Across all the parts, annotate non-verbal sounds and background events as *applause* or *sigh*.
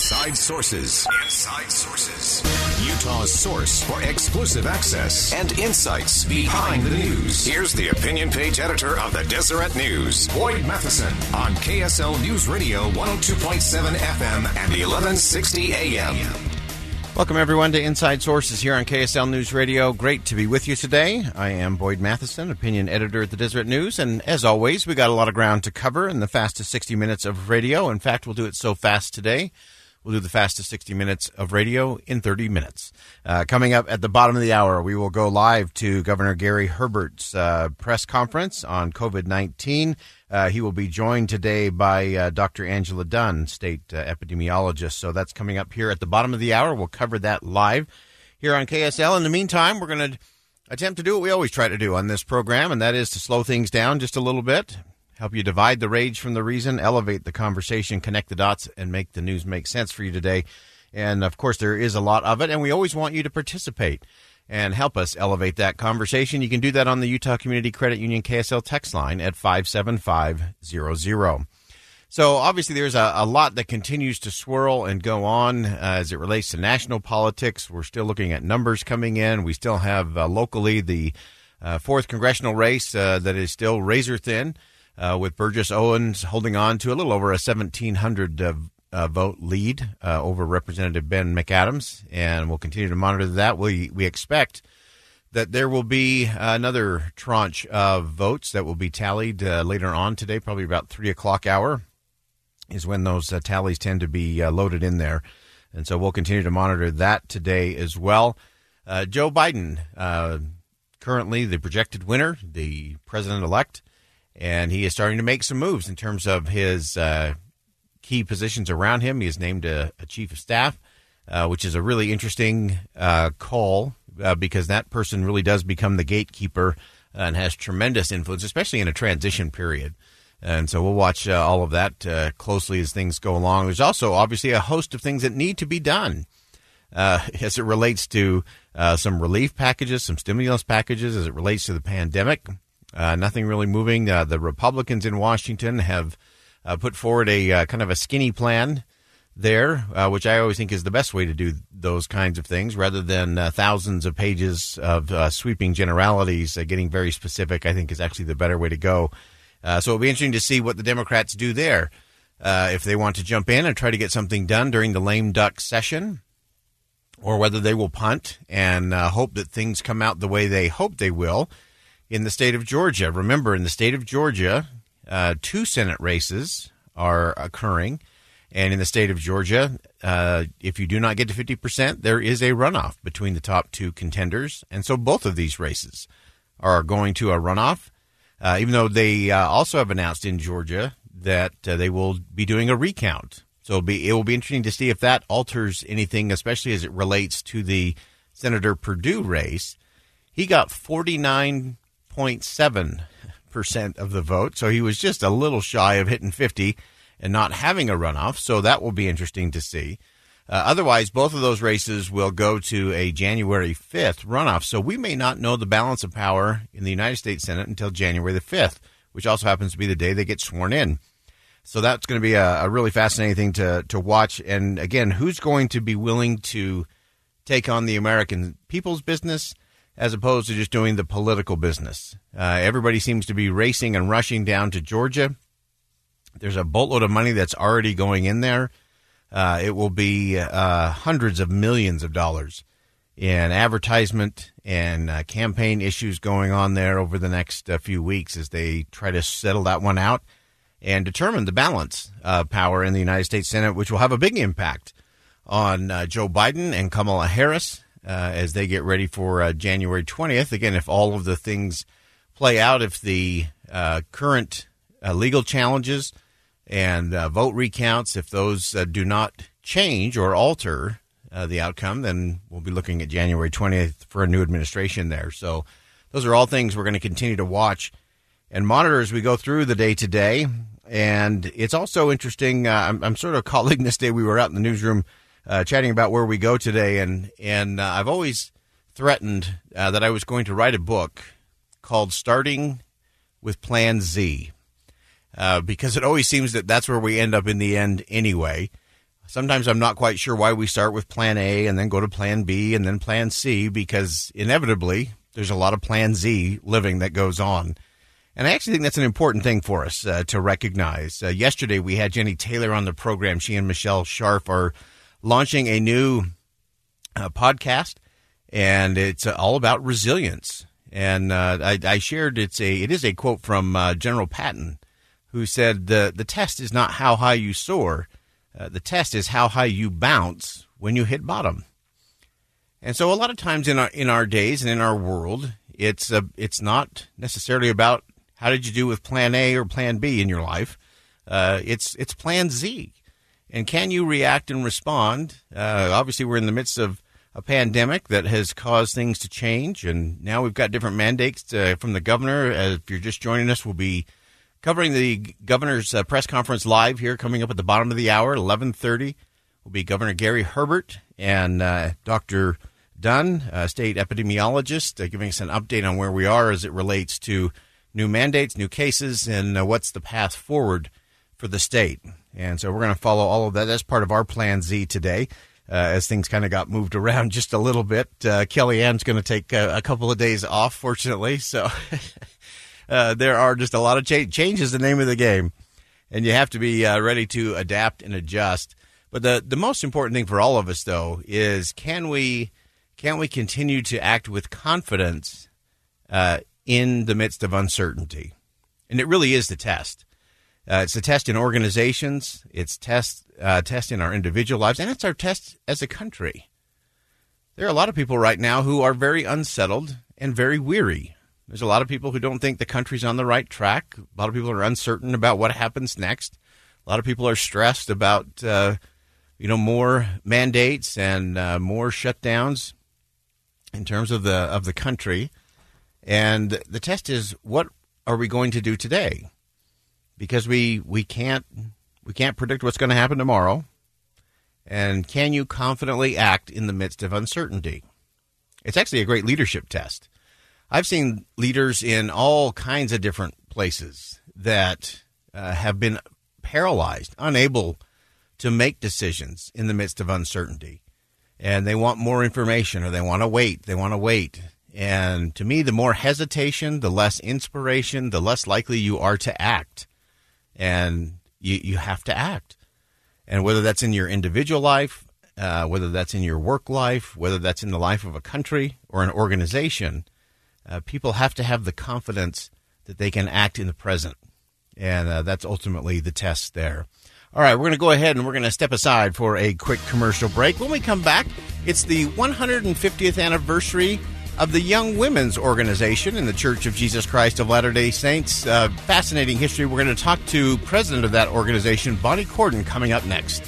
Inside Sources. Inside Sources. Utah's source for exclusive access and insights behind the news. Here's the opinion page editor of the Deseret News, Boyd Matheson, on KSL News Radio 102.7 FM and 1160 AM. Welcome, everyone, to Inside Sources here on KSL News Radio. Great to be with you today. I am Boyd Matheson, opinion editor at the Deseret News. And as always, we got a lot of ground to cover in the fastest 60 minutes of radio. In fact, we'll do it so fast today. We'll do the fastest 60 minutes of radio in 30 minutes. Uh, coming up at the bottom of the hour, we will go live to Governor Gary Herbert's uh, press conference on COVID 19. Uh, he will be joined today by uh, Dr. Angela Dunn, state uh, epidemiologist. So that's coming up here at the bottom of the hour. We'll cover that live here on KSL. In the meantime, we're going to attempt to do what we always try to do on this program, and that is to slow things down just a little bit, help you divide the rage from the reason, elevate the conversation, connect the dots, and make the news make sense for you today. And of course, there is a lot of it, and we always want you to participate and help us elevate that conversation. You can do that on the Utah Community Credit Union KSL text line at 57500. So obviously, there's a, a lot that continues to swirl and go on uh, as it relates to national politics. We're still looking at numbers coming in. We still have uh, locally the uh, fourth congressional race uh, that is still razor thin, uh, with Burgess Owens holding on to a little over a 1,700 uh, vote lead over Representative Ben McAdams, and we'll continue to monitor that. We we expect that there will be another tranche of votes that will be tallied later on today, probably about three o'clock hour is when those uh, tallies tend to be uh, loaded in there. And so we'll continue to monitor that today as well. Uh, Joe Biden, uh, currently the projected winner, the president elect, and he is starting to make some moves in terms of his uh, key positions around him. He has named a, a chief of staff, uh, which is a really interesting call because that person really does become the gatekeeper and has tremendous influence, especially in a transition period. And so we'll watch uh, all of that uh, closely as things go along. There's also obviously a host of things that need to be done uh, *laughs* as it relates to uh, some relief packages, some stimulus packages, as it relates to the pandemic. Uh, nothing really moving. Uh, the Republicans in Washington have put forward a kind of a skinny plan there, which I always think is the best way to do those kinds of things rather than thousands of pages of sweeping generalities. getting very specific, I think, is actually the better way to go. Uh, so it'll be interesting to see what the Democrats do there. Uh, if they want to jump in and try to get something done during the lame duck session, or whether they will punt and uh, hope that things come out the way they hope they will in the state of Georgia. Remember, in the state of Georgia, uh, two Senate races are occurring. And in the state of Georgia, uh, if you do not get to 50%, there is a runoff between the top two contenders. And so both of these races are going to a runoff. Uh, even though they uh, also have announced in Georgia that uh, they will be doing a recount. So it'll be, it will be interesting to see if that alters anything, especially as it relates to the Senator Perdue race. He got 49.7% of the vote, so he was just a little shy of hitting 50 and not having a runoff. So that will be interesting to see. Uh, otherwise, both of those races will go to a January 5th runoff. So we may not know the balance of power in the United States Senate until January the 5th, which also happens to be the day they get sworn in. So that's going to be a, a really fascinating thing to, to watch. And again, who's going to be willing to take on the American people's business as opposed to just doing the political business? Uh, everybody seems to be racing and rushing down to Georgia. There's a boatload of money that's already going in there. Uh, it will be uh, hundreds of millions of dollars in advertisement and uh, campaign issues going on there over the next uh, few weeks as they try to settle that one out and determine the balance of power in the United States Senate, which will have a big impact on uh, Joe Biden and Kamala Harris as they get ready for January 20th. Again, if all of the things play out, if the current legal challenges and uh, vote recounts, if those uh, do not change or alter uh, the outcome, then we'll be looking at January 20th for a new administration there. So those are all things we're going to continue to watch and monitor as we go through the day to day. And it's also interesting. Uh, I'm, I'm, sort of *laughs* calling this day. We were out in the newsroom uh, chatting about where we go today, and and uh, I've always threatened uh, that I was going to write a book called "Starting with Plan Z," uh, because it always seems that that's where we end up in the end anyway. Sometimes I'm not quite sure why we start with Plan A and then go to Plan B and then Plan C, because inevitably there's a lot of Plan Z living that goes on. And I actually think that's an important thing for us uh, to recognize. Uh, yesterday, we had Jenny Taylor on the program. She and Michelle Sharf are launching a new uh, podcast, and it's uh, all about resilience. And uh, I, I, shared it's a it is a quote from uh, General Patton, who said the the test is not how high you soar, the test is how high you bounce when you hit bottom. And so, a lot of times in our in our days and in our world, it's a, it's not necessarily about how did you do with Plan A or Plan B in your life? Uh, it's it's Plan Z, and can you react and respond? Uh, obviously, we're in the midst of a pandemic that has caused things to change, and now we've got different mandates uh, from the governor. Uh, if you're just joining us, we'll be covering the governor's uh, press conference live here, coming up at the bottom of the hour, 11:30. Will be Governor Gary Herbert and uh, Dr. Dunn, state epidemiologist, giving us an update on where we are as it relates to new mandates, new cases, and uh, what's the path forward for the state. And so we're going to follow all of that. That's part of our Plan Z today. Uh, as things kind of got moved around *laughs* just a little bit, uh, Kellyanne's going to take a, a, couple of days off, fortunately. So *laughs* uh, there are just a lot of change. Change is the name of the game, and you have to be uh, ready to adapt and adjust. But the the most important thing for all of us, though, is can we can we continue to act with confidence uh, in the midst of uncertainty. And it really is the test. Uh, it's a test in organizations, it's test uh, test in our individual lives, and it's our test as a country. There are a lot of people right now who are very unsettled and very weary. There's a lot of people who don't think the country's on the right track. A lot of people are uncertain about what happens next. A lot of people are stressed about uh, you know more mandates and uh, more shutdowns in terms of the of the country. And the test is what are we going to do today? Because we we can't we can't predict what's going to happen tomorrow. And can you confidently act in the midst of uncertainty? It's actually a great leadership test. I've seen leaders in all kinds of different places that uh, have been paralyzed, unable to make decisions in the midst of uncertainty. And they want more information or they want to wait. They want to wait. And to me, the more hesitation, the less inspiration, the less likely you are to act. And you, you have to act. And whether that's in your individual life, uh, whether that's in your work life, whether that's in the life of a country or an organization, uh, people have to have the confidence that they can act in the present. And uh, that's ultimately the test there. All right, we're going to go ahead and we're going to step aside for a quick commercial break. When we come back, it's the 150th anniversary of the Young Women's Organization in the Church of Jesus Christ of Latter day Saints. Uh, fascinating history. We're going to talk to president of that organization, Bonnie Cordon, coming up next.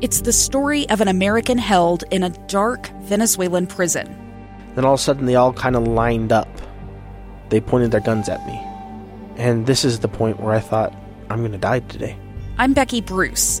It's the story of an American held in a dark Venezuelan prison. Then all of a sudden, they all kind of lined up. They pointed their guns at me. And this is the point where I thought, I'm going to die today. I'm Becky Bruce.